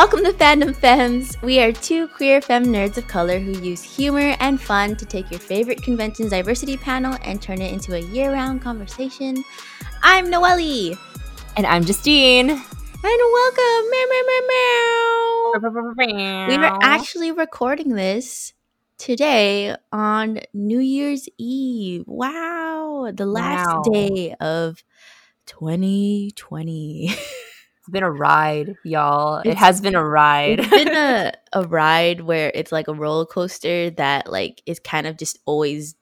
Welcome to Fandom Femmes. We are two queer femme nerds of color who use humor and fun to take your favorite convention's diversity panel and turn it into a year-round conversation. I'm Noelle. And I'm Justine. And welcome. Meow, meow, meow, meow. We were actually recording this today on New Year's Eve. Wow. The last Wow. day of 2020. It's been a ride, y'all. it has been a ride. it's been a, a ride where it's like a roller coaster that like is kind of just always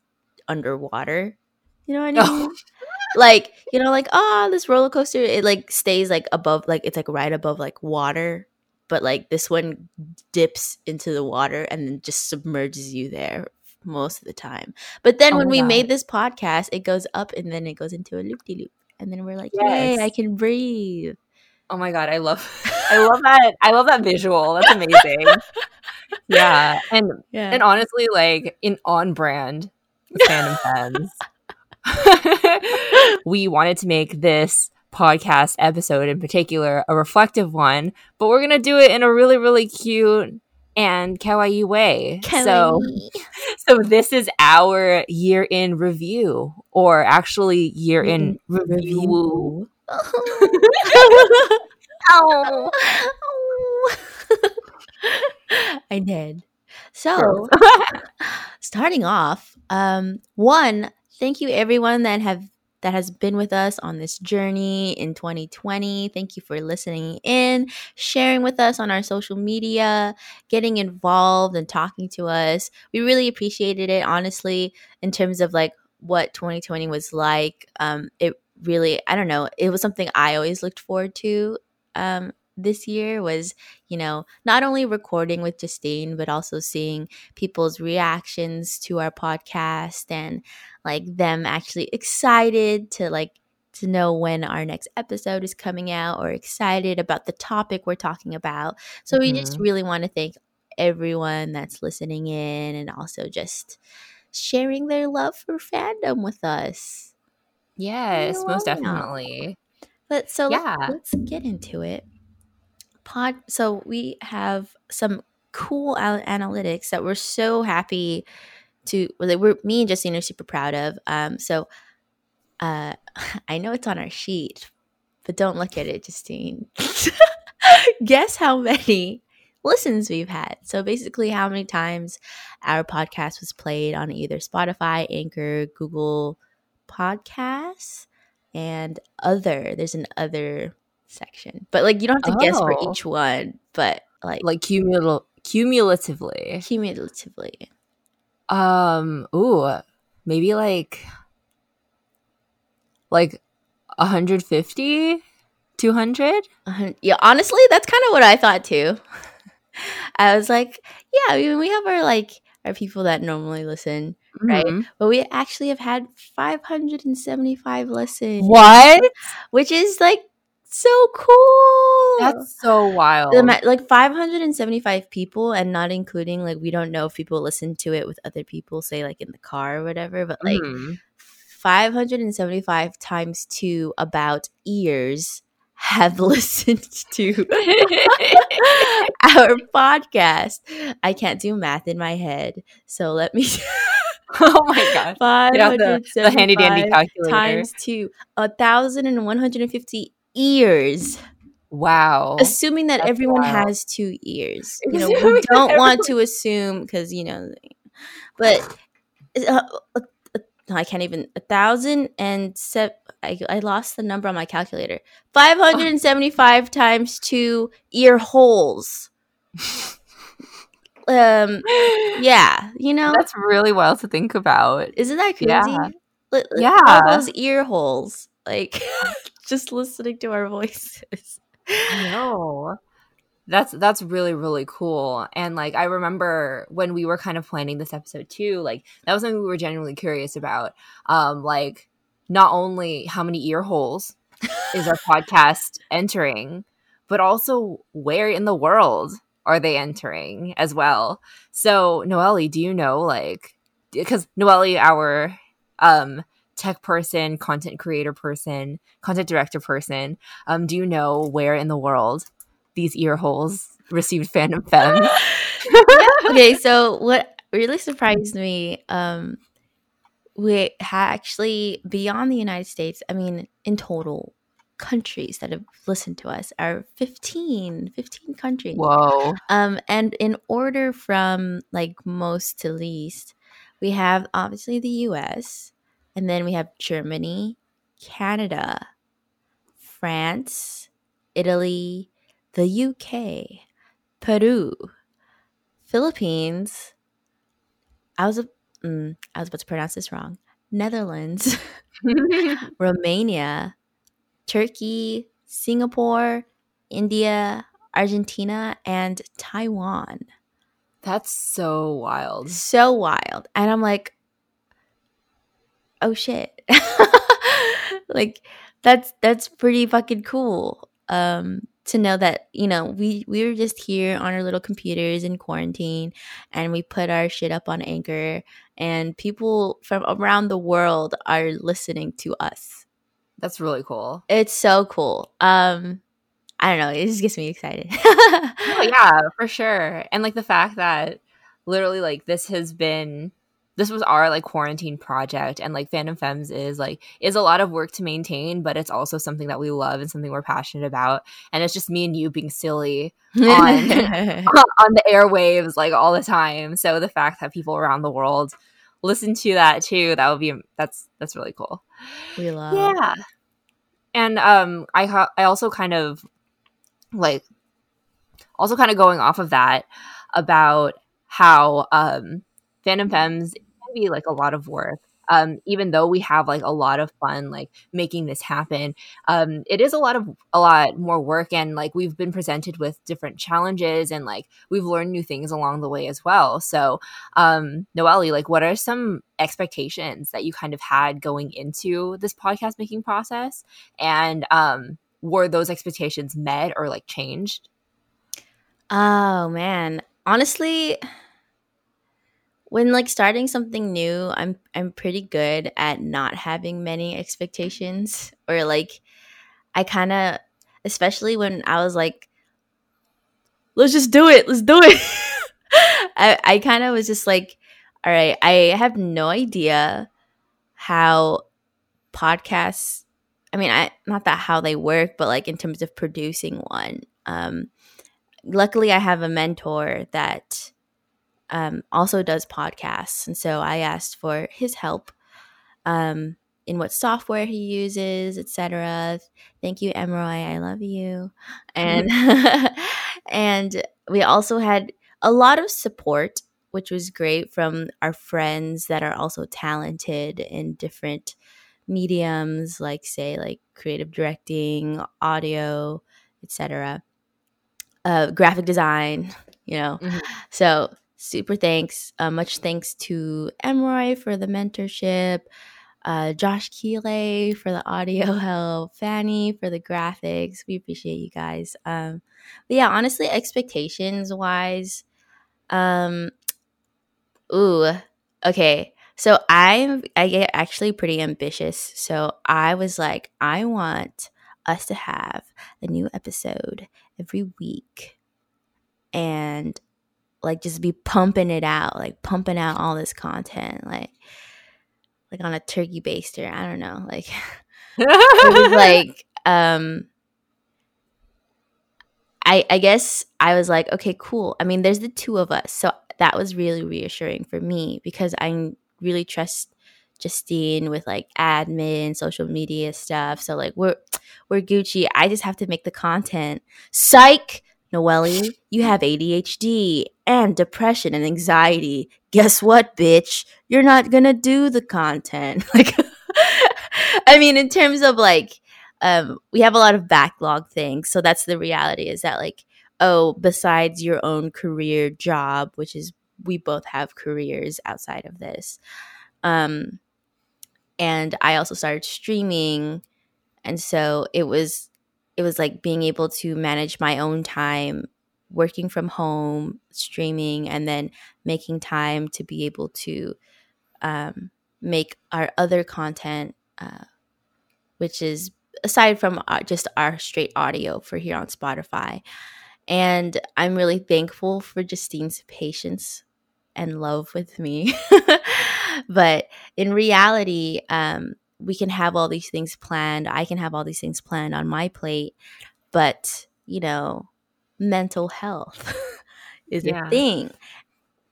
underwater. You know what I oh. mean? Oh. like, you know, like, oh, this roller coaster, it like stays like above, like it's like right above like water. But like this one dips into the water and then just submerges you there most of the time. But then Oh when we God. made this podcast, it goes up and then it goes into a loop de loop. And then we're like, yay, I can breathe. Oh my god, I love I love that. I love that visual. That's amazing. yeah. And Yeah. and honestly, like in on brand fandom fans. we wanted to make this podcast episode in particular a reflective one, but we're gonna do it in a really, really cute and kawaii way. So Kawaii. So this is our year in review, or actually year in review. oh. oh. I did. So, starting off, um, one, thank you everyone that have that has been with us on this journey in 2020. Thank you for listening in, sharing with us on our social media, getting involved and talking to us. We really appreciated it, honestly, in terms of like what 2020 was like. Um, it really, I don't know, it was something I always looked forward to. Um, this year was, you know, not only recording with Justine, but also seeing people's reactions to our podcast and like them actually excited to like to know when our next episode is coming out or excited about the topic we're talking about. So we just Mhm. really want to thank everyone that's listening in and also just sharing their love for fandom with us. Yes, most definitely. But so Yeah. let's, let's get into it. Pod. So we have some cool al- analytics that we're so happy to. well, That we're me and Justine are super proud of. Um. So, uh, I know it's on our sheet, but don't look at it, Justine. Guess how many listens we've had. So basically, how many times our podcast was played on either Spotify, Anchor, Google Podcasts and other there's an other section but like you don't have to guess for Oh. each one but like, Like cumul- cumulatively. cumulatively Um, ooh, maybe like like 150, 200? a hun- yeah honestly that's kind of what i thought too i was like yeah I mean, we have our like our people that normally listen Right. Mhm. but we actually have had 575 listens What? which is like so cool That's so wild. like 575 people and not including like we don't know if people listen to it with other people say like in the car or whatever but like Mhm. 575 times two about ears have listened to our podcast i can't do math in my head so let me oh my gosh. Get out the, the handy dandy 575 calculator. times two a thousand and one hundred and fifty ears wow. assuming that That's everyone wild. has two ears. You know, we don't want to assume because you know, but uh, uh, I can't even a thousand and se- I, I lost the number on my calculator. Five hundred and seventy-five times two ear holes. Um, yeah, you know, That's really wild to think about. isn't that crazy? Yeah. Li- Yeah. all those ear holes, like just listening to our voices. I know. That's that's really really cool. And like I remember when we were kind of planning this episode too, like that was something we were genuinely curious about. Um like not only how many ear holes is our podcast entering, but also where in the world are they entering as well. So, Noelle, do you know like because Noelle, our um tech person, content creator person, content director person, um, do you know where in the world these ear holes received fandom femmes. yeah. Okay, so what really surprised me, um, we actually beyond the United States. I mean, in total, countries that have listened to us are 15 15 countries whoa um and in order from like most to least we have obviously the us and then we have germany canada france italy the uk peru philippines i was a, mm, i was about to pronounce this wrong netherlands romania Turkey, Singapore, India, Argentina, and Taiwan. That's so wild. So wild. And I'm like, oh shit. like that's that's pretty fucking cool. Um to know that, you know, we we were just here on our little computers in quarantine and we put our shit up on Anchor and people from around the world are listening to us. That's really cool. It's so cool. Um I don't know, it just gets me excited. oh, yeah, for sure. And like the fact that literally like this has been this was our like quarantine project and like fandom femmes is like is a lot of work to maintain but it's also something that we love and something we're passionate about and it's just me and you being silly on on the airwaves like all the time. So the fact that people around the world listen to that too that would be that's that's really cool. We love. Yeah. And um i ha- i also kind of like also kind of going off of that about how um fandom femmes can be like a lot of work um, even though we have like a lot of fun like making this happen um, it is a lot of a lot more work and like we've been presented with different challenges and like we've learned new things along the way as well. So um noelle like what are some expectations that you kind of had going into this podcast making process? And um were those expectations met or like changed? Oh man. Honestly when like starting something new i'm i'm pretty good at not having many expectations or like i kind of especially when i was like let's just do it let's do it. I i kind of was just like all right i have no idea how podcasts i mean i not that how they work but like in terms of producing one um luckily i have a mentor that um, also does podcasts. And so I asked for his help um, in what software he uses, etc. Thank you, Emroy. I love you. And and we also had a lot of support, which was great from our friends that are also talented in different mediums, like say like creative directing, audio, etc. Uh, graphic design, you know. Mm-hmm. So super thanks. Uh, much thanks to Emroy for the mentorship, uh, Josh Keeley for the audio help, Fanny for the graphics. We appreciate you guys. Um, but yeah, honestly, expectations wise, um, ooh, okay. So I'm I get actually pretty ambitious. So I was like, I want us to have a new episode every week. And like just be pumping it out, like pumping out all this content, like like on a turkey baster. I don't know, like it was like um I I guess I was like, okay, cool. I mean, there's the two of us, so that was really reassuring for me because I really trust Justine with like admin, social media stuff. So like we're we're Gucci. I just have to make the content. Psych. Noelle, you have ADHD and depression and anxiety. Guess what, bitch? You're not gonna do the content. Like, I mean, in terms of like, um, we have a lot of backlog things. So that's the reality is that, like, oh, besides your own career job, which is we both have careers outside of this. Um, and I also started streaming. And so it was it was like being able to manage my own time working from home streaming and then making time to be able to um, make our other content uh, which is aside from uh, just our straight audio for here on spotify And I'm really thankful for Justine's patience and love with me. but in reality, um, we can have all these things planned. I can have all these things planned on my plate. But, you know, mental health is yeah. a thing.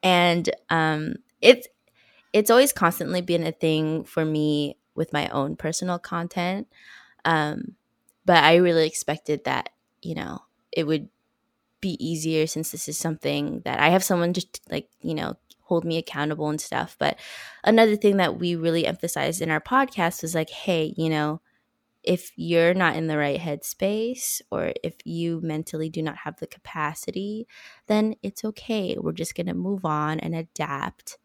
And um, it's it's always constantly been a thing for me with my own personal content. Um, but I really expected that, you know, it would be easier since this is something that I have someone just like, you know, hold me accountable and stuff. But another thing that we really emphasized in our podcast was like, hey, you know, if you're not in the right headspace or if you mentally do not have the capacity, then it's okay. We're just going to move on and adapt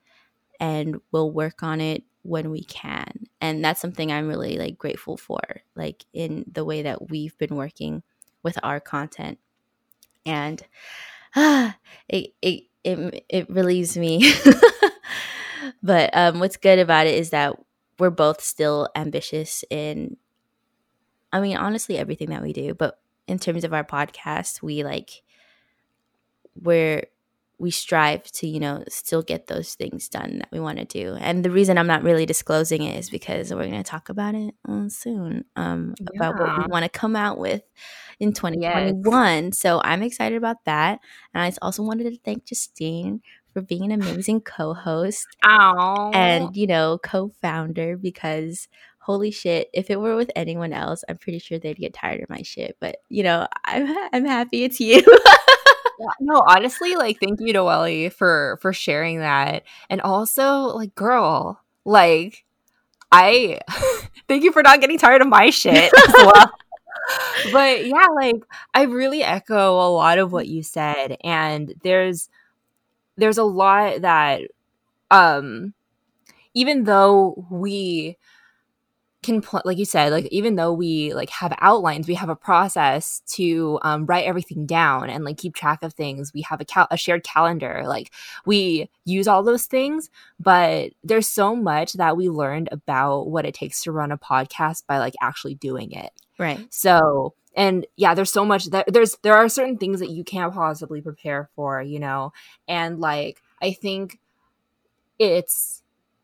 and we'll work on it when we can. And that's something I'm really like grateful for, like in the way that we've been working with our content. And ah, it it it, it relieves me. but um, what's good about it is that we're both still ambitious in I mean, honestly, everything that we do. But in terms of our podcast, we like we're we strive to you know still get those things done that we want to do and the reason i'm not really disclosing it is because we're going to talk about it uh, soon um, yeah. about what we want to come out with in 2021 yes. so i'm excited about that and i also wanted to thank justine for being an amazing co-host and you know co-founder because holy shit, if it were with anyone else, I'm pretty sure they'd get tired of my shit. But you know, I'm I'm happy it's you. yeah, no, honestly, like thank you to Welly for for sharing that. And also, like, girl, like I thank you for not getting tired of my shit as well. but yeah, like I really echo a lot of what you said. And there's there's a lot that um even though we can pl- like you said like even though we like have outlines we have a process to um, write everything down and like keep track of things we have a, cal- a shared calendar like we use all those things but there's so much that we learned about what it takes to run a podcast by like actually doing it right. So and yeah there's so much that there's there are certain things that you can't possibly prepare for you know? And like i think it's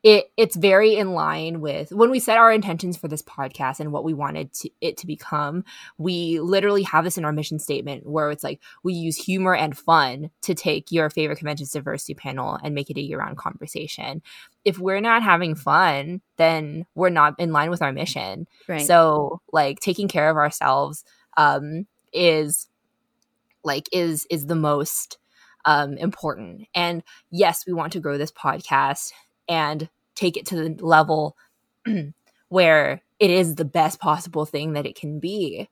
it it's very in line with when we set our intentions for this podcast and what we wanted to, it to become we literally have this in our mission statement where it's like we use humor and fun to take your favorite conventions diversity panel and make it a year-round conversation if we're not having fun then we're not in line with our mission right. so like taking care of ourselves um is like is is the most um, important. And yes, we want to grow this podcast and take it to the level where it is the best possible thing that it can be.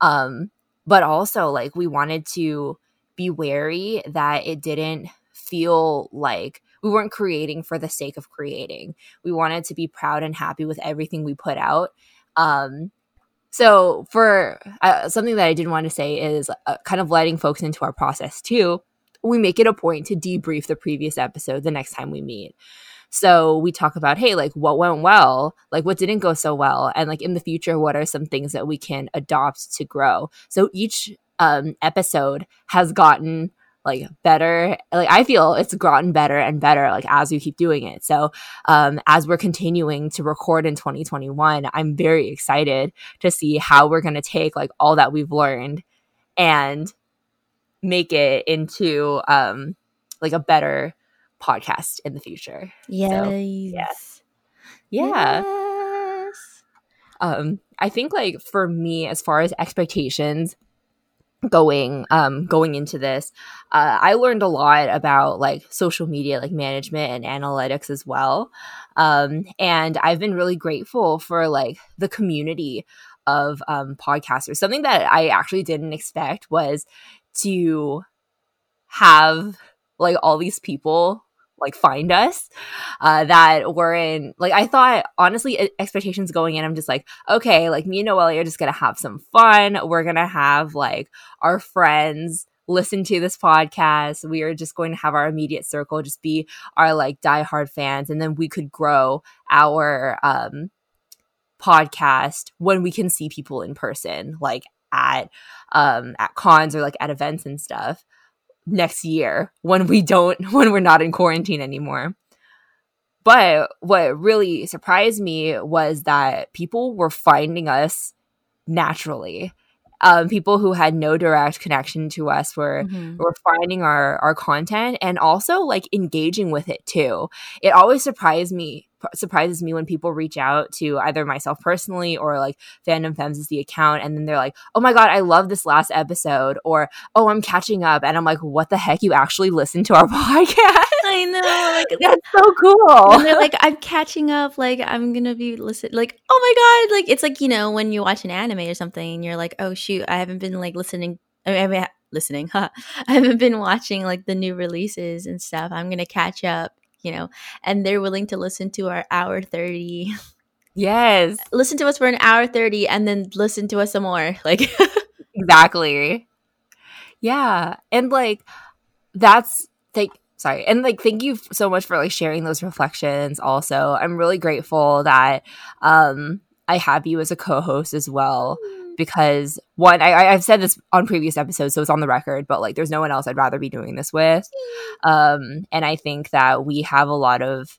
Um, but also, like, we wanted to be wary that it didn't feel like we weren't creating for the sake of creating. We wanted to be proud and happy with everything we put out. Um, so, for uh, something that I did want to say is uh, kind of letting folks into our process too. We make it a point to debrief the previous episode the next time we meet. So we talk about, hey, like what went well, like what didn't go so well, and like in the future, what are some things that we can adopt to grow. So each um, episode has gotten like better. Like i feel it's gotten better and better like as we keep doing it. So um as we're continuing to record in 2021 i'm very excited to see how we're going to take like all that we've learned and make it into um like a better podcast in the future. Yes. So, yes. Yeah. Yes. Um, I think like for me, as far as expectations going um going into this uh, i learned a lot about like social media like management and analytics as well um and i've been really grateful for like the community of um podcasters something that i actually didn't expect was to have like all these people like find us uh that were in like i thought honestly expectations going in i'm just like okay like me and noelle are just gonna have some fun. We're gonna have like our friends listen to this podcast. We are just going to have our immediate circle just be our like diehard fans and then we could grow our um podcast when we can see people in person like at um at cons or like at events and stuff next year when we don't when we're not in quarantine anymore. But what really surprised me was that people were finding us naturally um, people who had no direct connection to us were mm-hmm. were finding our our content and also like engaging with it too. It always surprised me surprises me when people reach out to either myself personally or like fandom femmes is the account and then they're like oh my god i love this last episode or oh i'm catching up and i'm like what the heck? You actually listened to our podcast? I know like that's so cool. And they're like i'm catching up like i'm gonna be listen like oh my god like it's like you know when you watch an anime or something and you're like oh shoot i haven't been like listening I haven't listening huh i haven't been watching like the new releases and stuff i'm gonna catch up you know, and they're willing to listen to our hour 30. Yes. listen to us for an hour 30 and then listen to us some more. Like, exactly. Yeah. And like, that's like, sorry. And like, thank you so much for like sharing those reflections also. I'm really grateful that, um, I have you as a co-host as well. Mm because one, I, I've said this on previous episodes, so it's on the record, but like there's no one else I'd rather be doing this with. Um, and I think that we have a lot of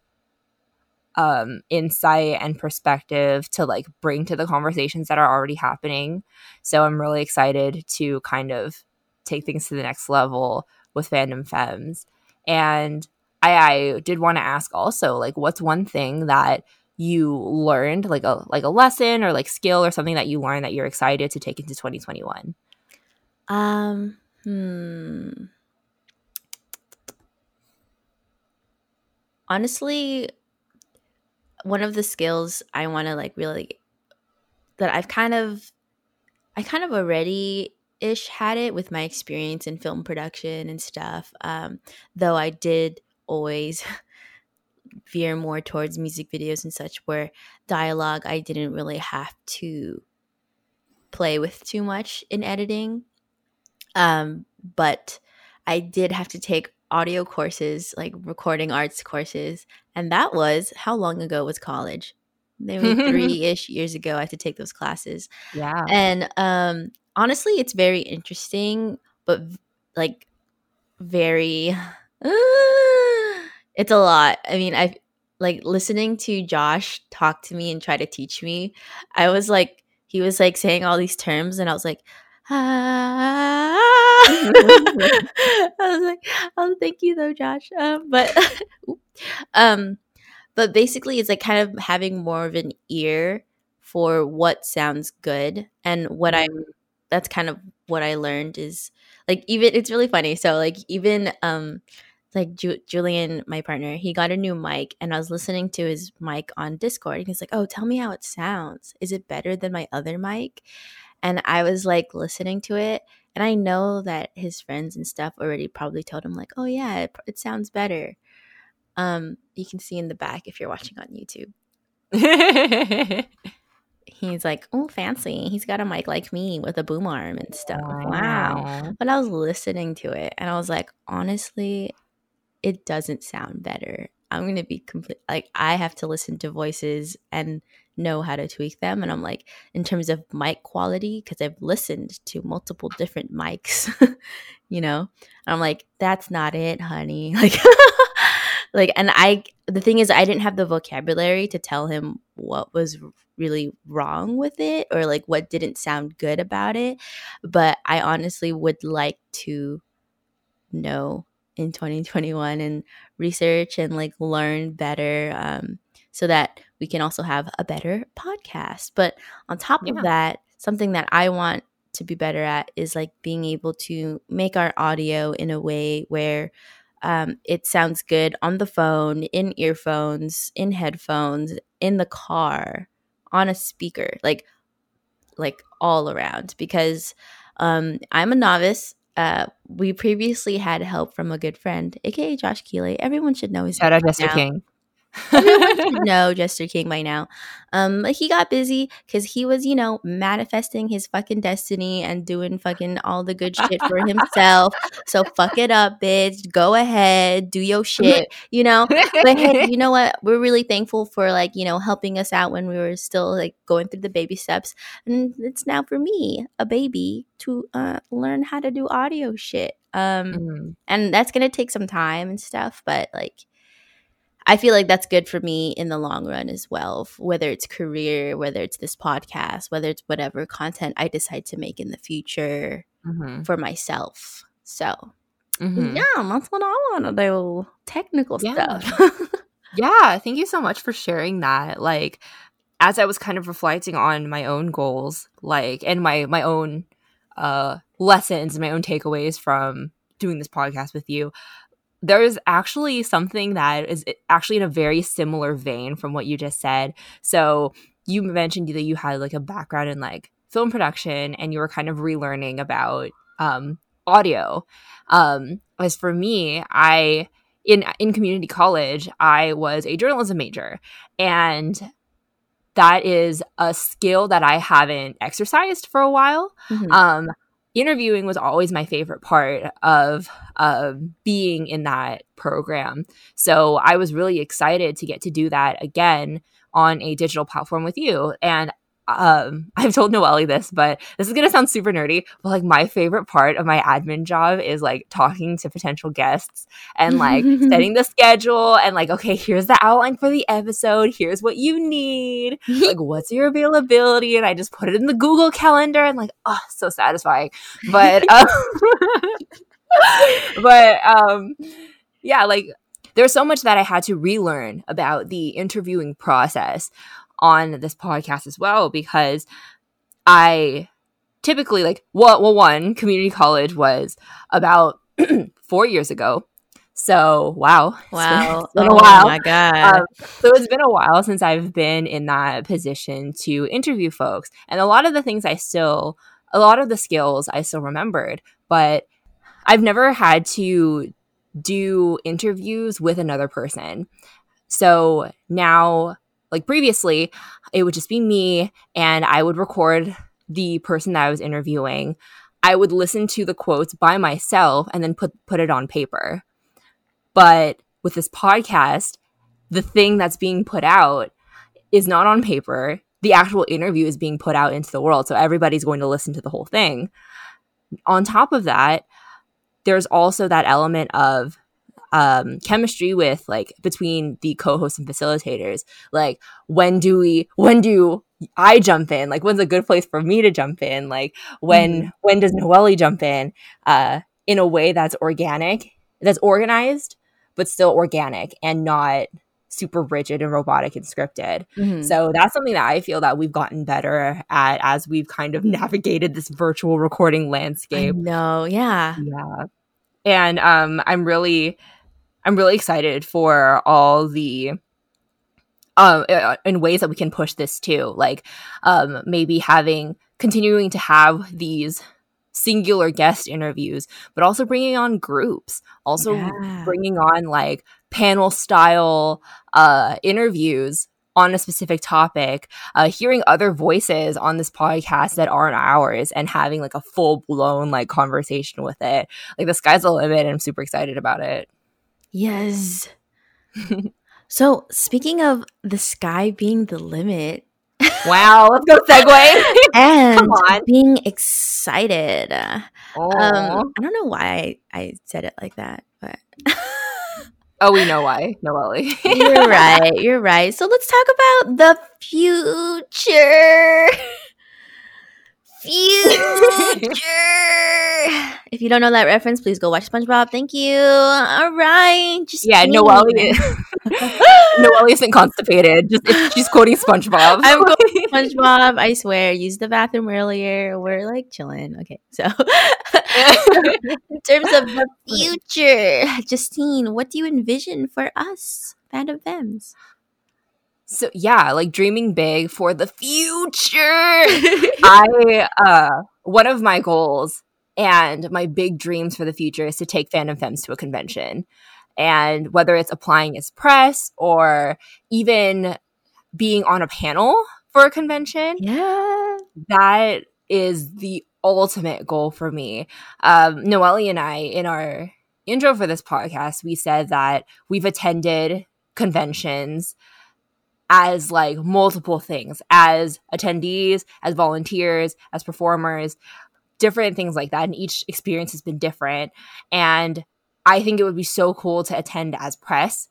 um, insight and perspective to like bring to the conversations that are already happening. So I'm really excited to kind of take things to the next level with fandom femmes. And I, I did want to ask also, like, what's one thing that you learned like a like a lesson or like skill or something that you learned that you're excited to take into 2021 um hmm. Honestly one of the skills i want to like really that i've kind of i kind of already ish had it with my experience in film production and stuff um though i did always veer more towards music videos and such where dialogue I didn't really have to play with too much in editing. Um, but I did have to take audio courses, like recording arts courses, and that was how long ago was college? Maybe three ish years ago. I had to take those classes. Yeah, and um, honestly, it's very interesting, but like very. Uh, it's a lot. I mean, I like listening to Josh talk to me and try to teach me. I was like, he was like saying all these terms, and I was like, ah. I was like, oh, thank you though, Josh. Um, but, um, but basically, it's like kind of having more of an ear for what sounds good and what I'm. Mm-hmm. That's kind of what I learned is like even it's really funny. So like even um like Ju- Julian, my partner, he got a new mic and I was listening to his mic on Discord. And he's like, Oh, tell me how it sounds. Is it better than my other mic? And I was like listening to it. And I know that his friends and stuff already probably told him, like, Oh, yeah, it, it sounds better. Um, you can see in the back if you're watching on YouTube. he's like, oh, fancy. He's got a mic like me with a boom arm and stuff. Wow. wow. But I was listening to it and I was like, honestly, it doesn't sound better. I'm going to be complete like I have to listen to voices and know how to tweak them and I'm like in terms of mic quality cuz I've listened to multiple different mics, you know. And I'm like that's not it, honey. Like like and I the thing is I didn't have the vocabulary to tell him what was really wrong with it or like what didn't sound good about it, but I honestly would like to know in 2021 and research and like learn better um, so that we can also have a better podcast. But on top yeah. of that, something that I want to be better at is like being able to make our audio in a way where um, it sounds good on the phone, in earphones, in headphones, in the car, on a speaker, like like all around. Because um, I'm a novice uh, we previously had help from a good friend, aka Josh Keeley. Everyone should know his shout out Jessica King. Everyone should know Jester King by now. Um, but he got busy because he was, you know, manifesting his fucking destiny and doing fucking all the good shit for himself. So fuck it up, bitch. Go ahead, do your shit, you know. But hey, you know what? We're really thankful for like, you know, helping us out when we were still like going through the baby steps. And it's now for me, a baby, to uh, learn how to do audio shit. Um, mm-hmm. and that's gonna take some time and stuff, but like I feel like that's good for me in the long run as well, whether it's career, whether it's this podcast, whether it's whatever content I decide to make in the future mm-hmm. for myself. So, mm-hmm. yeah, that's what I want to do. Technical yeah. stuff. yeah, thank you so much for sharing that. Like, as I was kind of reflecting on my own goals, like, and my my own uh lessons, my own takeaways from doing this podcast with you, there's actually something that is actually in a very similar vein from what you just said. So you mentioned that you had like a background in like film production and you were kind of relearning about um, audio. Um, as for me, I in in community college, I was a journalism major, and that is a skill that I haven't exercised for a while. Mm-hmm. Um, interviewing was always my favorite part of uh, being in that program. So I was really excited to get to do that again on a digital platform with you. And um, I've told Noelle this, but this is gonna sound super nerdy. But like my favorite part of my admin job is like talking to potential guests and like setting the schedule and like, okay, here's the outline for the episode. Here's what you need. like, what's your availability? And I just put it in the Google Calendar and like, oh, so satisfying. But um, but um, yeah, like there's so much that I had to relearn about the interviewing process on this podcast as well because I typically like well, well one community college was about four years ago. So wow, wow, it's been, it's been oh, a while. my god! Um, so it's been a while since I've been in that position to interview folks, and a lot of the things I still, a lot of the skills I still remembered, but I've never had to do interviews with another person. So now like previously, it would just be me and I would record the person that I was interviewing. I would listen to the quotes by myself and then put put it on paper. But with this podcast, the thing that's being put out is not on paper. The actual interview is being put out into the world. So everybody's going to listen to the whole thing. On top of that, there's also that element of um, chemistry with like between the co-hosts and facilitators. Like when do we when do I jump in? Like when's a good place for me to jump in? Like when mm. when does Noelle jump in? Uh, in a way that's organic, that's organized, but still organic and not super rigid and robotic and scripted. Mm-hmm. So that's something that I feel that we've gotten better at as we've kind of navigated this virtual recording landscape. No, yeah. Yeah. And um I'm really I'm really excited for all the um uh, in ways that we can push this too like um maybe having continuing to have these singular guest interviews but also bringing on groups also yeah. bringing on like panel style uh interviews on a specific topic, uh, hearing other voices on this podcast that aren't ours and having like a full blown like conversation with it. Like the sky's the limit and I'm super excited about it. Yes. so, speaking of the sky being the limit, wow, let's go segue. and being excited. Um, I don't know why I, I said it like that, but. oh, we know why, Noelle. you're right. You're right. So let's talk about the future future. if you don't know that reference, please go watch SpongeBob. Thank you. All right. Just yeah, Noelle. Noelle isn't constipated. Just she's quoting SpongeBob. I'm quoting SpongeBob. I swear. Used the bathroom earlier. We're like chilling. Okay, so in terms of the future, Justine, what do you envision for us, Fandom Femmes? So yeah, like dreaming big for the future. I uh one of my goals and my big dreams for the future is to take Fandom Femmes to a convention. and whether it's applying as press or even being on a panel for a convention. Yeah. That is the ultimate goal for me. Um, Noelle and I, in our intro for this podcast, we said that we've attended conventions as like multiple things as attendees, as volunteers, as performers, different things like that. And each experience has been different. And I think it would be so cool to attend as press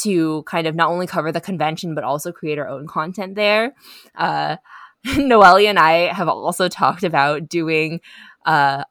to kind of not only cover the convention, but also create our own content there. Uh, Noelle and I have also talked about doing uh,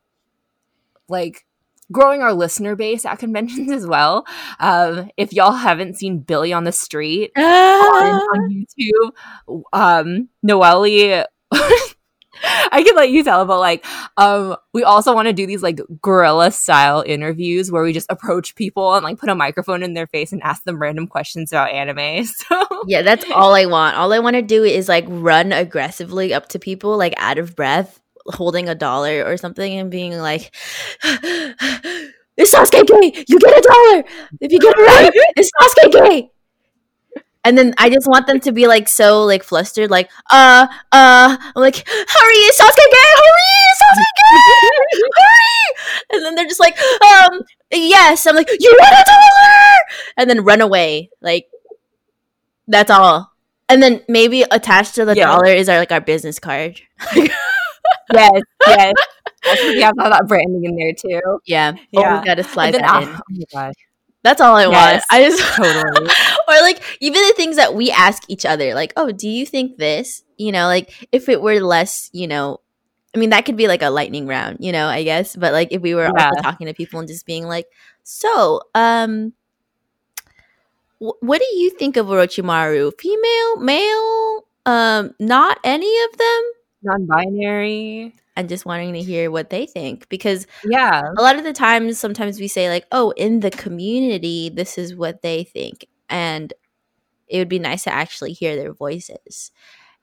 like growing our listener base at conventions as well. Um, if y'all haven't seen Billy on the Street on, on YouTube, um, Noelle. I can let you tell, but like, um, we also want to do these like guerrilla style interviews where we just approach people and like put a microphone in their face and ask them random questions about anime. So yeah, that's all I want. All I want to do is like run aggressively up to people, like out of breath, holding a dollar or something, and being like, "Is Sasuke gay? You get a dollar if you get it right. Is Sasuke gay?" And then I just want them to be like so like flustered, like uh uh, I'm like hurry, is Sasuke gay? Hurry, is Sasuke gay? hurry! And then they're just like um yes. I'm like you want a dollar, and then run away. Like that's all. And then maybe attached to the Yeah. dollar is our like our business card. yes, yes. We have all that branding in there too. yeah, Yeah. Always gotta slide then, that oh, in. oh my gosh, That's all I want. I just totally. or like even the things that we ask each other, like, oh, do you think this? You know, like if it were less, you know, I mean, that could be like a lightning round, you know, I guess. But like if we were Yeah. also talking to people and just being like, so, um, wh- what do you think of Orochimaru? Female, male, um, not any of them? Non-binary. And just wanting to hear what they think because Yeah, a lot of the times sometimes we say like oh in the community this is what they think and it would be nice to actually hear their voices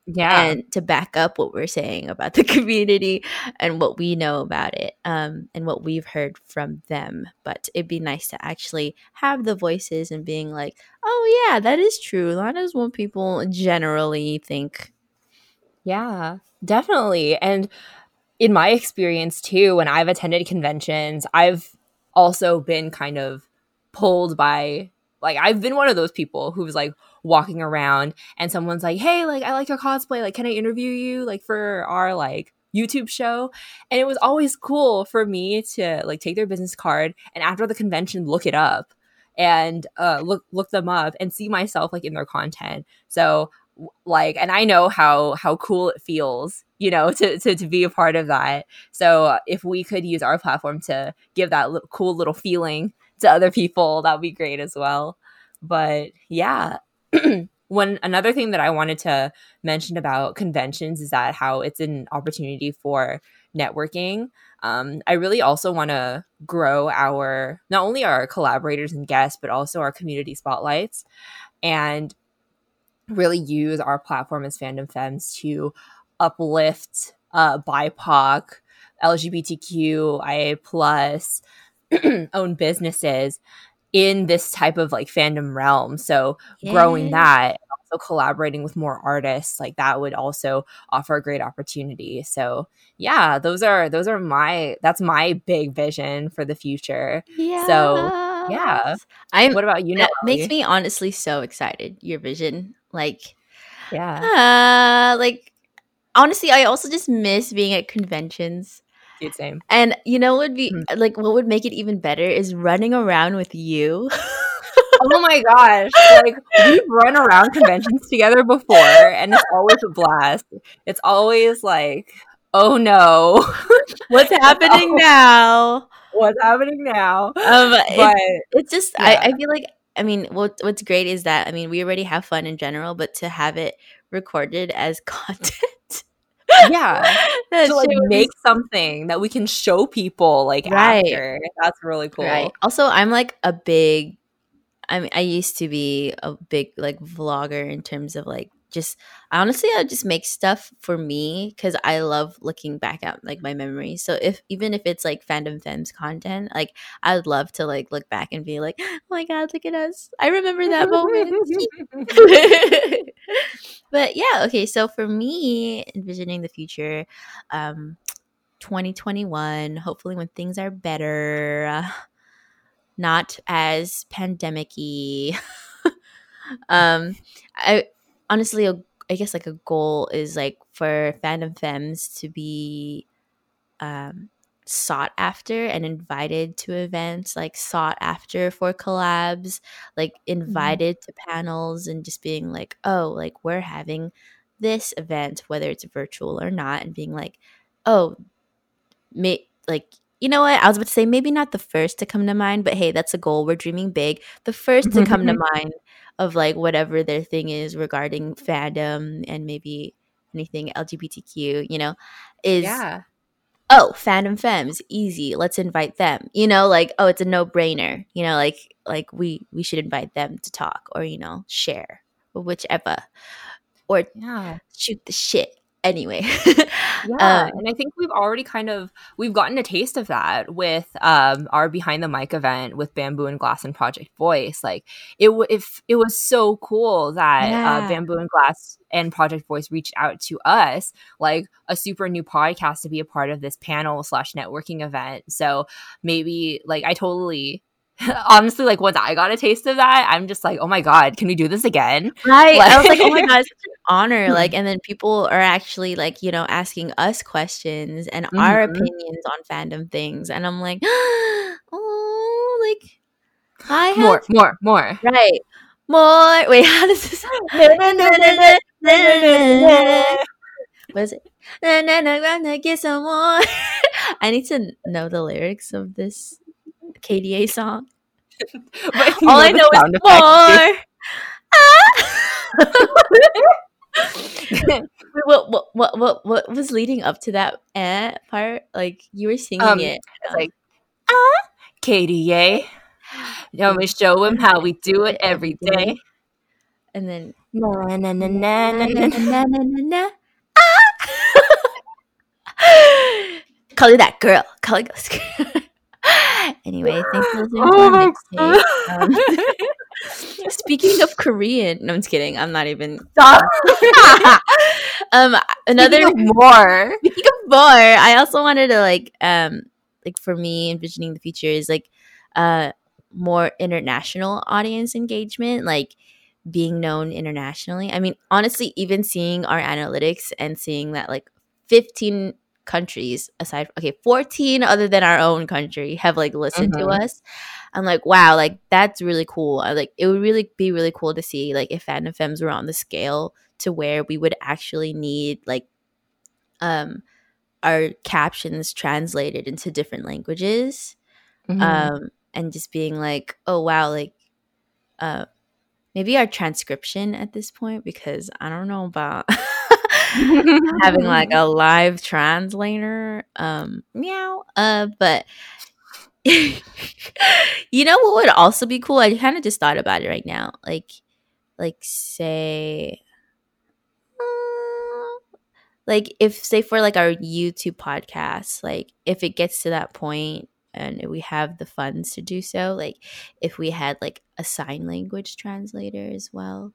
yeah, and to back up what we're saying about the community and what we know about it um, and what we've heard from them but it'd be nice to actually have the voices and being like oh yeah that is true that is what people generally think yeah, definitely. And in my experience too, when I've attended conventions, I've also been kind of pulled by like I've been one of those people who's like walking around and someone's like, "Hey, like I like your cosplay. Like can I interview you like for our like YouTube show?" And it was always cool for me to like take their business card and after the convention look it up and uh look look them up and see myself like in their content. So like and I know how how cool it feels, you know, to to to be a part of that. So if we could use our platform to give that cool little feeling to other people, that would be great as well. But yeah, one another thing that I wanted to mention about conventions is that how it's an opportunity for networking. Um, I really also want to grow our not only our collaborators and guests, but also our community spotlights, and really use our platform as Fandom Femmes to uplift uh, BIPOC, LGBTQIA plus own businesses in this type of like fandom realm. So growing that also collaborating with more artists like that would also offer a great opportunity so yeah those are those are my that's my big vision for the future Yeah. So, yeah. I'm what about you that makes me honestly so excited your vision like yeah. uh, like honestly i also just miss being at conventions. Dude same. And you know what would be Mhm. like what would make it even better is running around with you. Oh my gosh. Like we've run around conventions together before and it's always a blast. It's always like oh no. What's happening now? What's happening now? Um but it's, it's just yeah. I, I feel like i mean what what's great is that i mean we already have fun in general but to have it recorded as content yeah to like shit would be make something that we can show people like Right. after that's really cool Right. Also, I'm like a big. I mean, I used to be a big like vlogger in terms of like just honestly I just make stuff for me because I love looking back at like my memories. So if even if it's like fandom femmes content, like I would love to like look back and be like, oh my god, look at us! I remember that moment. but yeah, okay. So for me, envisioning the future, um, 2021. Hopefully, when things are better, uh, not as pandemicy. um, I honestly, I guess like a goal is like for fandom femmes to be um, sought after and invited to events, like sought after for collabs, like mm-hmm. invited mm-hmm. to panels and just being like, oh, like we're having this event, whether it's virtual or not, and being like, oh, may like you know what? I was about to say maybe not the first to come to mind, but hey, that's a goal. We're dreaming big. The first to come to mind of like whatever their thing is regarding fandom and maybe anything LGBTQ, you know, is yeah. oh, fandom femmes, easy. Let's invite them. You know, like oh, it's a no-brainer. You know, like like we we should invite them to talk or you know, share or whichever. Or yeah. shoot the shit anyway yeah um, and i think we've already kind of we've gotten a taste of that with um, our behind the mic event with bamboo and glass and project voice like it w- if it was so cool that uh, yeah. uh, bamboo and glass and project voice reached out to us like a super new podcast to be a part of this panel slash networking event so maybe like i totally honestly, like once I got a taste of that, I'm just like, oh my god, can we do this again? Right. Like- I was like, oh my god, it's such an honor. Like, and then people are actually like, you know, asking us questions and mm-hmm. our opinions on fandom things, and I'm like, oh, like I have more, more, more. Right. More. Wait, how does this? what is it? Na, na, na, na, get some more. I need to know the lyrics of this KDA song. All I know is more. what, what what what what was leading up to that eh part? Like you were singing um, it. like ah KDA. Let me show him how we do it every day. And then na na na na na na na na na na. Call you that girl. Call that girl. Anyway, thanks for listening to mixtape. Um, speaking of Korean, no, I'm just kidding. I'm not even. um, another speaking more. Speaking of more, I also wanted to like, um, like for me, envisioning the future is like, uh, more international audience engagement, like being known internationally. I mean, honestly, even seeing our analytics and seeing that like 15 countries aside okay 14 other than our own country have like listened mm-hmm. to us i'm like wow like that's really cool I, like it would really be really cool to see like if femmes were on the scale to where we would actually need like um our captions translated into different languages mm-hmm. um and just being like oh wow like uh maybe our transcription at this point because i don't know about having like a live translator. Um, meow. Uh, but you know what would also be cool? I kind of just thought about it right now. Like, like say, uh, like if say for like our YouTube podcast, like if it gets to that point and we have the funds to do so, like if we had like a sign language translator as well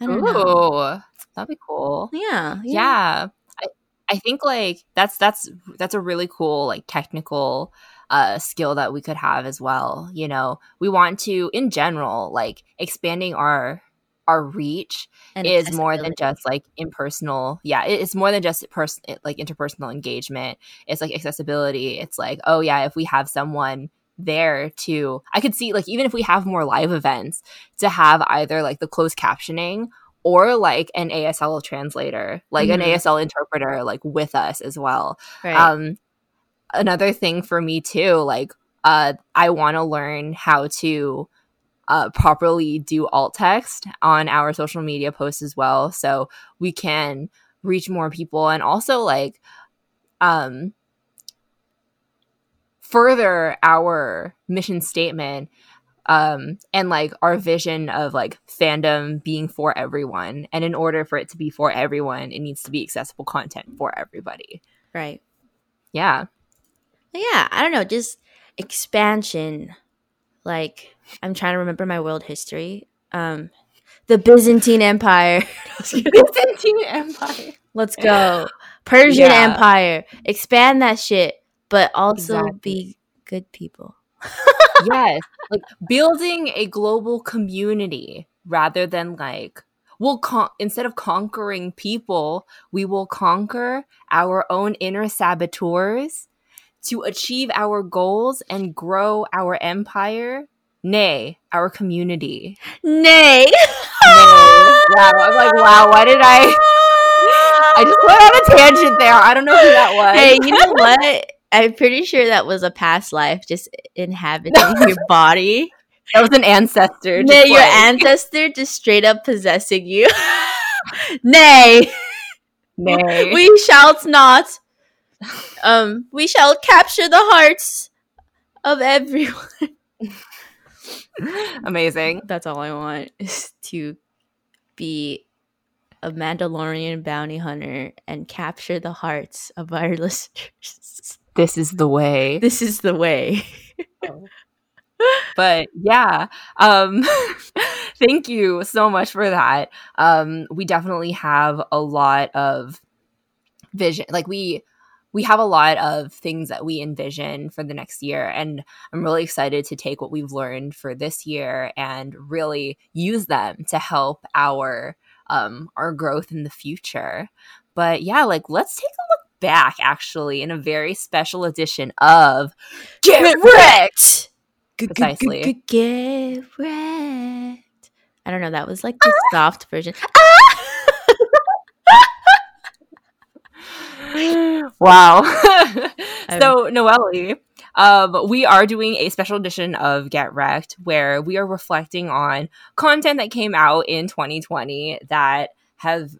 I don't Ooh, know. That'd be cool. Yeah, yeah. Yeah. I, I think like that's that's that's a really cool like technical uh skill that we could have as well. You know, we want to in general like expanding our our reach and is more than just like impersonal yeah it's more than just person like interpersonal engagement it's like accessibility it's like oh yeah if we have someone there to I could see like even if we have more live events to have either like the closed captioning or like an ASL translator, like mm-hmm. an ASL interpreter like with us as well. Right. Um another thing for me too, like uh I want to learn how to uh, properly do alt text on our social media posts as well so we can reach more people and also like um further our mission statement um, and like our vision of like fandom being for everyone. And in order for it to be for everyone, it needs to be accessible content for everybody. Right. Yeah. Yeah. I don't know. Just expansion. Like, I'm trying to remember my world history. Um, the Byzantine Empire. Byzantine Empire. Let's go. Persian yeah. Empire. Expand that shit, but also exactly. be good people. yes. Like building a global community rather than like we'll con- instead of conquering people, we will conquer our own inner saboteurs to achieve our goals and grow our empire nay our community nay nay wow i was like wow why did i i just went on a tangent there i don't know who that was hey you know what i'm pretty sure that was a past life just inhabiting your body that was an ancestor nay like. your ancestor just straight up possessing you nay nay we shall not um we shall capture the hearts of everyone Amazing. That's all I want is to be a Mandalorian bounty hunter and capture the hearts of our listeners. This is the way. This is the way. but yeah, um thank you so much for that. Um we definitely have a lot of vision. Like we we have a lot of things that we envision for the next year. And I'm really excited to take what we've learned for this year and really use them to help our um, our growth in the future. But yeah, like let's take a look back actually in a very special edition of Get Wrecked. Precisely. Get Wrecked. I don't know. That was like the soft version. Ah! wow. so, Noelle, um, we are doing a special edition of Get Wrecked where we are reflecting on content that came out in 2020 that have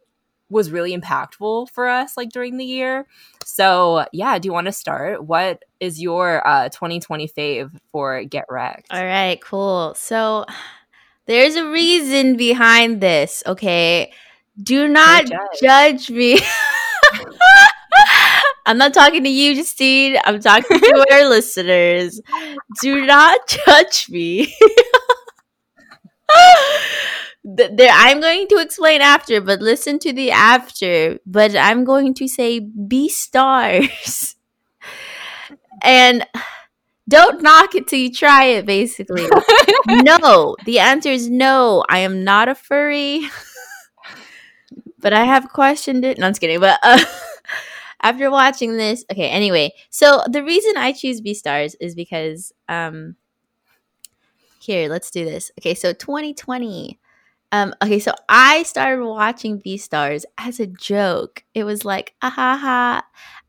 was really impactful for us like during the year. So, yeah, do you want to start? What is your uh 2020 fave for Get Wrecked? All right, cool. So, there's a reason behind this, okay? Do not judge. judge me. I'm not talking to you, Justine. I'm talking to our listeners. Do not judge me. there, I'm going to explain after, but listen to the after. But I'm going to say Beastars and don't knock it till you try it, basically. no. The answer is no. I am not a furry. but I have questioned it. No, I'm just kidding. But uh, after watching this, okay, anyway, so the reason I choose Beastars is because um here, let's do this. Okay, so 2020. Um, okay, so I started watching Beastars as a joke. It was like, ah ha ha,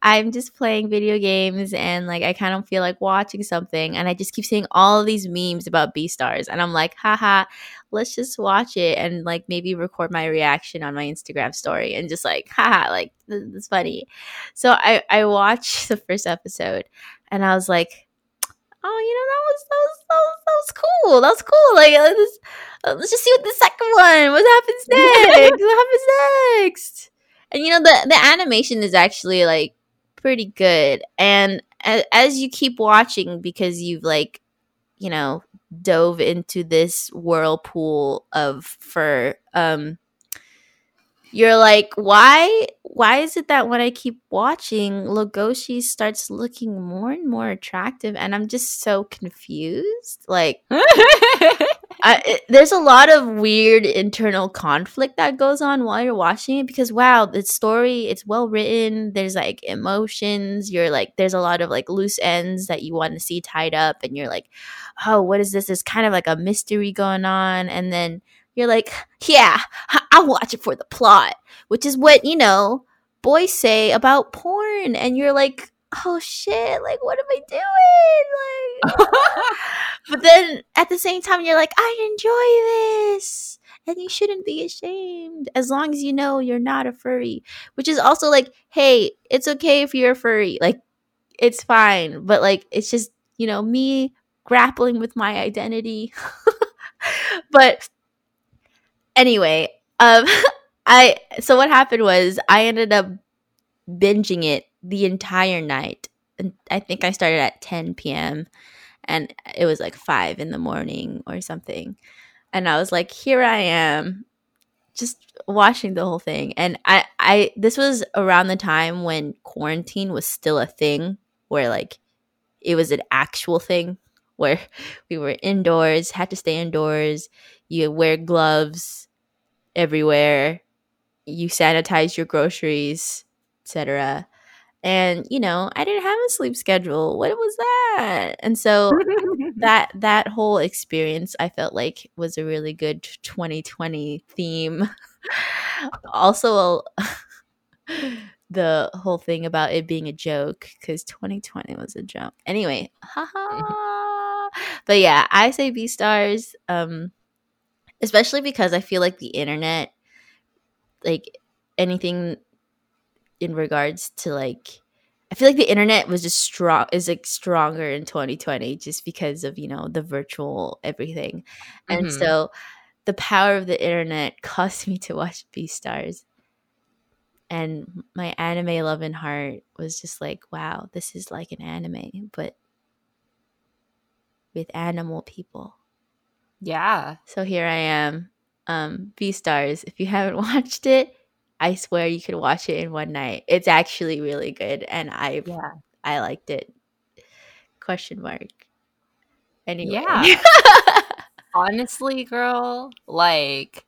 I'm just playing video games and like I kind of feel like watching something, and I just keep seeing all these memes about Beastars, and I'm like, haha, let's just watch it and like maybe record my reaction on my Instagram story and just like, haha, like this is funny. So I I watched the first episode and I was like, oh, you know that was that was that was, that was cool. That was cool. Like let's uh, let's just see what the second one. What happens next? what happens next? And you know the the animation is actually like pretty good. And as you keep watching because you've like you know dove into this whirlpool of fur um you're like why why is it that when i keep watching Legoshi starts looking more and more attractive and i'm just so confused? Like I, it, there's a lot of weird internal conflict that goes on while you're watching it because wow the story it's well written there's like emotions you're like there's a lot of like loose ends that you want to see tied up and you're like oh what is this? There's kind of like a mystery going on and then you're like yeah i'll watch it for the plot which is what you know boys say about porn and you're like oh shit, like what am I doing? Like But then at the same time you're like, I enjoy this. And you shouldn't be ashamed as long as you know you're not a furry. Which is also like, hey, it's okay if you're a furry. Like it's fine. But like it's just, you know, me grappling with my identity. but anyway, um I so what happened was I ended up binging it the entire night. And I think I started at 10 p.m. and it was like 5 in the morning or something. And I was like, here I am just watching the whole thing. And I I this was around the time when quarantine was still a thing where like it was an actual thing where we were indoors, had to stay indoors, you wear gloves everywhere, you sanitize your groceries, etc. And you know, I didn't have a sleep schedule. What was that? And so that that whole experience I felt like was a really good 2020 theme. also the whole thing about it being a joke cuz 2020 was a joke. Anyway, haha. but yeah, I say Beastars um especially because I feel like the internet like anything in regards to like I feel like the internet was just strong is like stronger in 2020 just because of, you know, the virtual everything. And Mhm. so the power of the internet caused me to watch Beastars. And my anime love and heart was just like, wow, this is like an anime, but with animal people. Yeah. So here I am. Um, stars. If you haven't watched it, I swear you could watch it in one night. It's actually really good, and I Yeah. I liked it. Question mark. Anyway. Yeah. Honestly, girl, like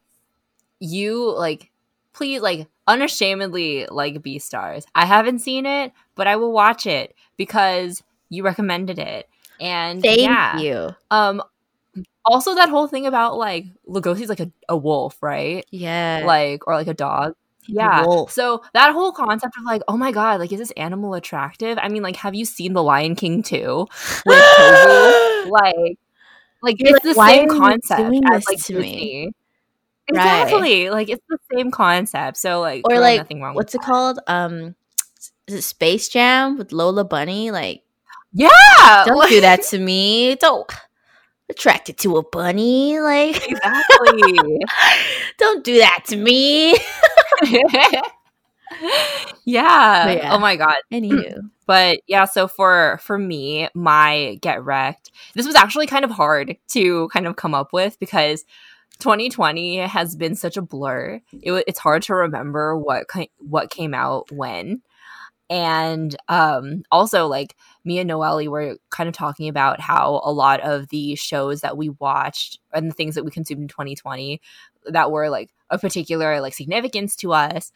you like please like unashamedly like Beastars. I haven't seen it, but I will watch it because you recommended it. And Thank yeah. you. Um also that whole thing about like Legoshi's like a, a wolf, right? Yeah. Like or like a dog. Yeah. wolf. So that whole concept of like, oh my god, like is this animal attractive? I mean, like, have you seen The Lion King too? With? Like, like You're it's like, the "Why same concept as like to me?" Disney. Right. Exactly. Like it's the same concept. So like, or like nothing wrong. what's with it called? Um is it Space Jam with Lola Bunny? Like yeah. don't like- do that to me. Don't attracted to a bunny. Like exactly. don't do that to me. yeah. Yeah. Oh my god. Anywho. But yeah, so for for me, my get wrecked. This was actually kind of hard to kind of come up with because 2020 has been such a blur. It, it's hard to remember what what came out when. And um also like me and Noelle were kind of talking about how a lot of the shows that we watched and the things that we consumed in 2020 that were like of particular like significance to us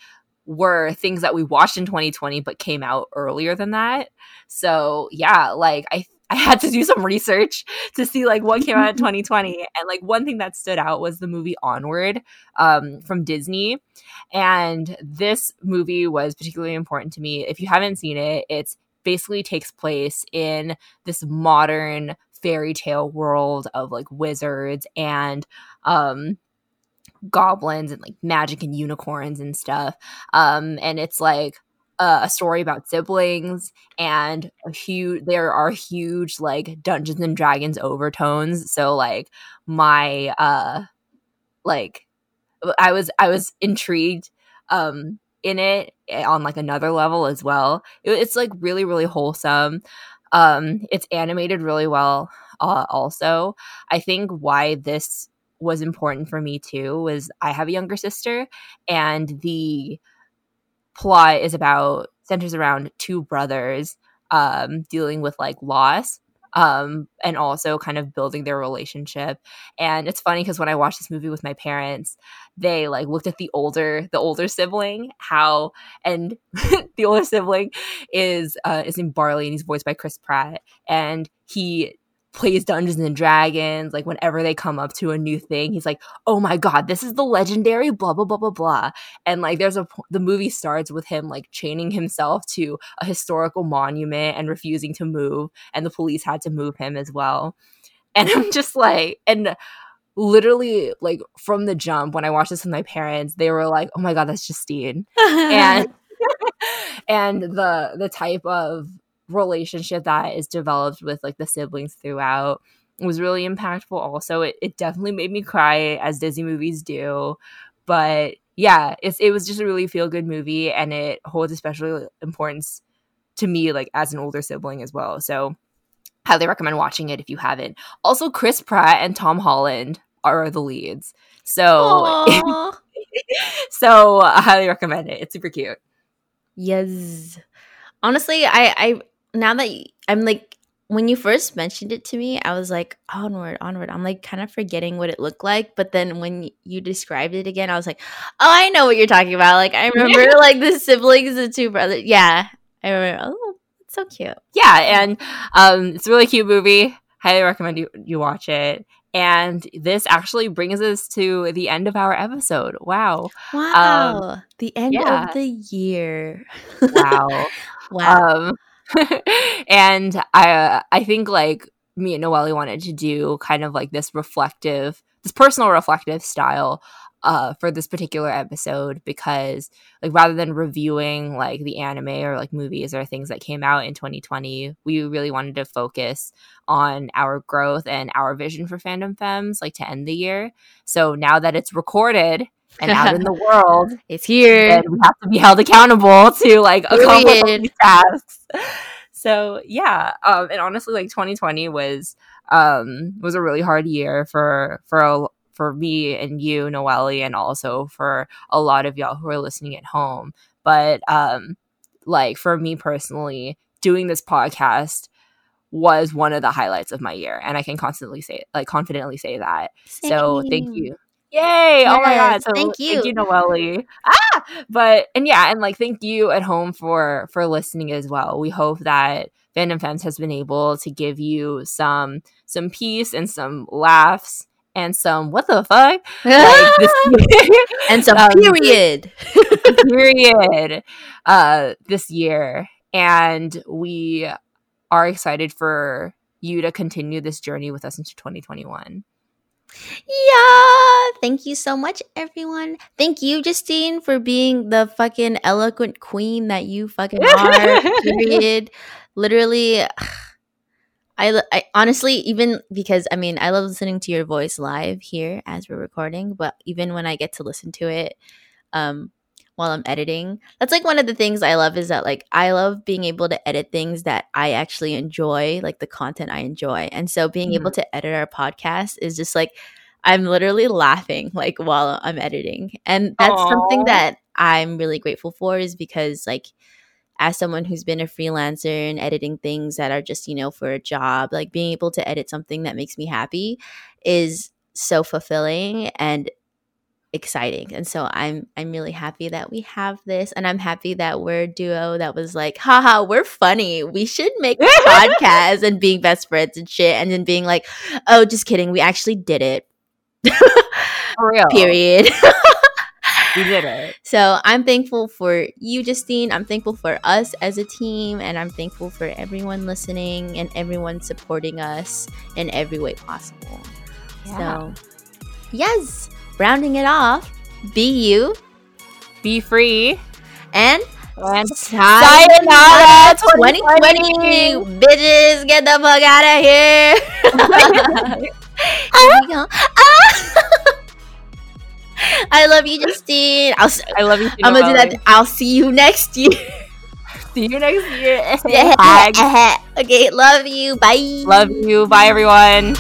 were things that we watched in 2020 but came out earlier than that. So yeah, like I I had to do some research to see like what came out in 2020 and like one thing that stood out was the movie Onward um from Disney and this movie was particularly important to me. If you haven't seen it, it's basically takes place in this modern fairy tale world of like wizards and um goblins and like magic and unicorns and stuff um and it's like a, story about siblings and a huge there are huge like dungeons and dragons overtones. So like my uh like i was i was intrigued um in it eh, on like another level as well. It, it's like really really wholesome. Um it's animated really well uh, also. I think why this was important for me too was I have a younger sister and the plot is about centers around two brothers um dealing with like loss um and also kind of building their relationship. And it's funny because when i watched this movie with my parents they like looked at the older the older sibling how and the older sibling is uh is named barley and he's voiced by chris pratt. And he plays Dungeons and Dragons, like whenever they come up to a new thing, he's like, "Oh my god, this is the legendary blah blah blah blah blah." And like there's a the movie starts with him like chaining himself to a historical monument and refusing to move, and the police had to move him as well. And I'm just like and literally like from the jump when I watched this with my parents, they were like, "Oh my god, that's Justine." and and the the type of relationship that is developed with like the siblings throughout was really impactful also. It, it definitely made me cry as disney movies do. But yeah it's, it was just a really feel good movie and it holds especially importance to me like as an older sibling as well. So highly recommend watching it if you haven't. Also chris pratt and tom holland are the leads. So so i highly recommend it. It's super cute. Yes. Honestly i i now that i'm like when you first mentioned it to me, I was like, onward, onward. I'm like kind of forgetting what it looked like. But then when you described it again, I was like, oh, I know what you're talking about. Like, I remember like the siblings, the two brothers. Yeah. I remember. Oh, it's so cute. Yeah. And um, it's a really cute movie. Highly recommend you, you watch it. And this actually brings us to the end of our episode. Wow. Wow. Um, the end yeah. of the year. wow. wow. Um, and I I think like me and Noelle wanted to do kind of like this reflective, this personal reflective style uh, for this particular episode because like rather than reviewing like the anime or like movies or things that came out in 2020 we really wanted to focus on our growth and our vision for fandom femmes like to end the year. So now that it's recorded and out in the world it's here. and we have to be held accountable to like accomplish these tasks. So yeah um and honestly like 2020 was um was a really hard year for for a, for me and you noelle and also for a lot of y'all who are listening at home. But um like for me personally doing this podcast was one of the highlights of my year and i can constantly say like confidently say that. Same. so thank you Yay! Yes, oh my god! So thank you, thank you, Noelle. Ah, but and yeah, and like thank you at home for for listening as well. We hope that Fandom Femmes has been able to give you some some peace and some laughs and some what the fuck like this and some um, period period uh this year and we are excited for you to continue this journey with us into 2021 yeah. Thank you so much, everyone. Thank you, Justine, for being the fucking eloquent queen that you fucking are. period. Literally, I, I honestly, even because I mean, I love listening to your voice live here as we're recording, but even when I get to listen to it, um, while I'm editing. That's like one of the things I love is that like I love being able to edit things that I actually enjoy, like the content I enjoy. And so being mm-hmm. able to edit our podcast is just like I'm literally laughing like while I'm editing. And that's Aww. something that I'm really grateful for is because like as someone who's been a freelancer and editing things that are just, you know, for a job, like being able to edit something that makes me happy is so fulfilling and exciting. And so I'm I'm really happy that we have this and I'm happy that we're a duo that was like, haha, we're funny. We should make a podcast and being best friends and shit and then being like, oh, just kidding. We actually did it. For real. Period. we did it. So I'm thankful for you, Justine. I'm thankful for us as a team, and I'm thankful for everyone listening and everyone supporting us in every way possible. Yeah. So, yes rounding it off, be you, be free, and and sayonara 2020. 2020. Bitches, get the fuck out of here. here ah. I love you, Justine. I'll, I love you. Too, I'm gonna do that. I'll see you next year. see you next year. okay, love you. Bye. Love you. Bye, everyone.